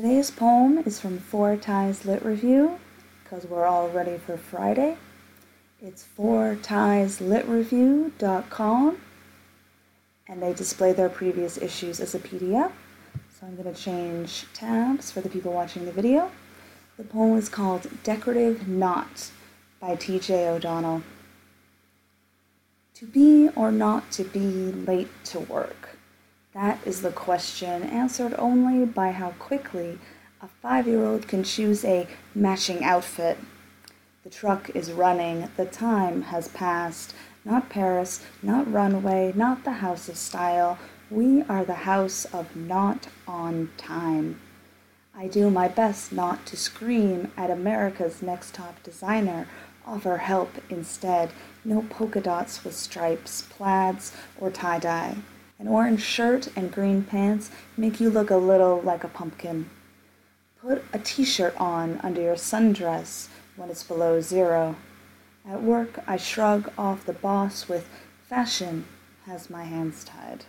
Today's poem is from Four Ties Lit Review because we're all ready for Friday. It's fourtieslitReview.com and they display their previous issues as a PDF. So I'm going to change tabs for the people watching the video. The poem is called Decorative Knot by T.J. O'Donnell. To be or not to be late to work. That is the question, answered only by how quickly a five year old can choose a matching outfit. The truck is running, the time has passed. Not Paris, not runway, not the house of style. We are the house of not on time. I do my best not to scream at America's next top designer, offer help instead. No polka dots with stripes, plaids, or tie dye. An orange shirt and green pants make you look a little like a pumpkin. Put a t-shirt on under your sundress when it's below zero. At work, I shrug off the boss with fashion has my hands tied.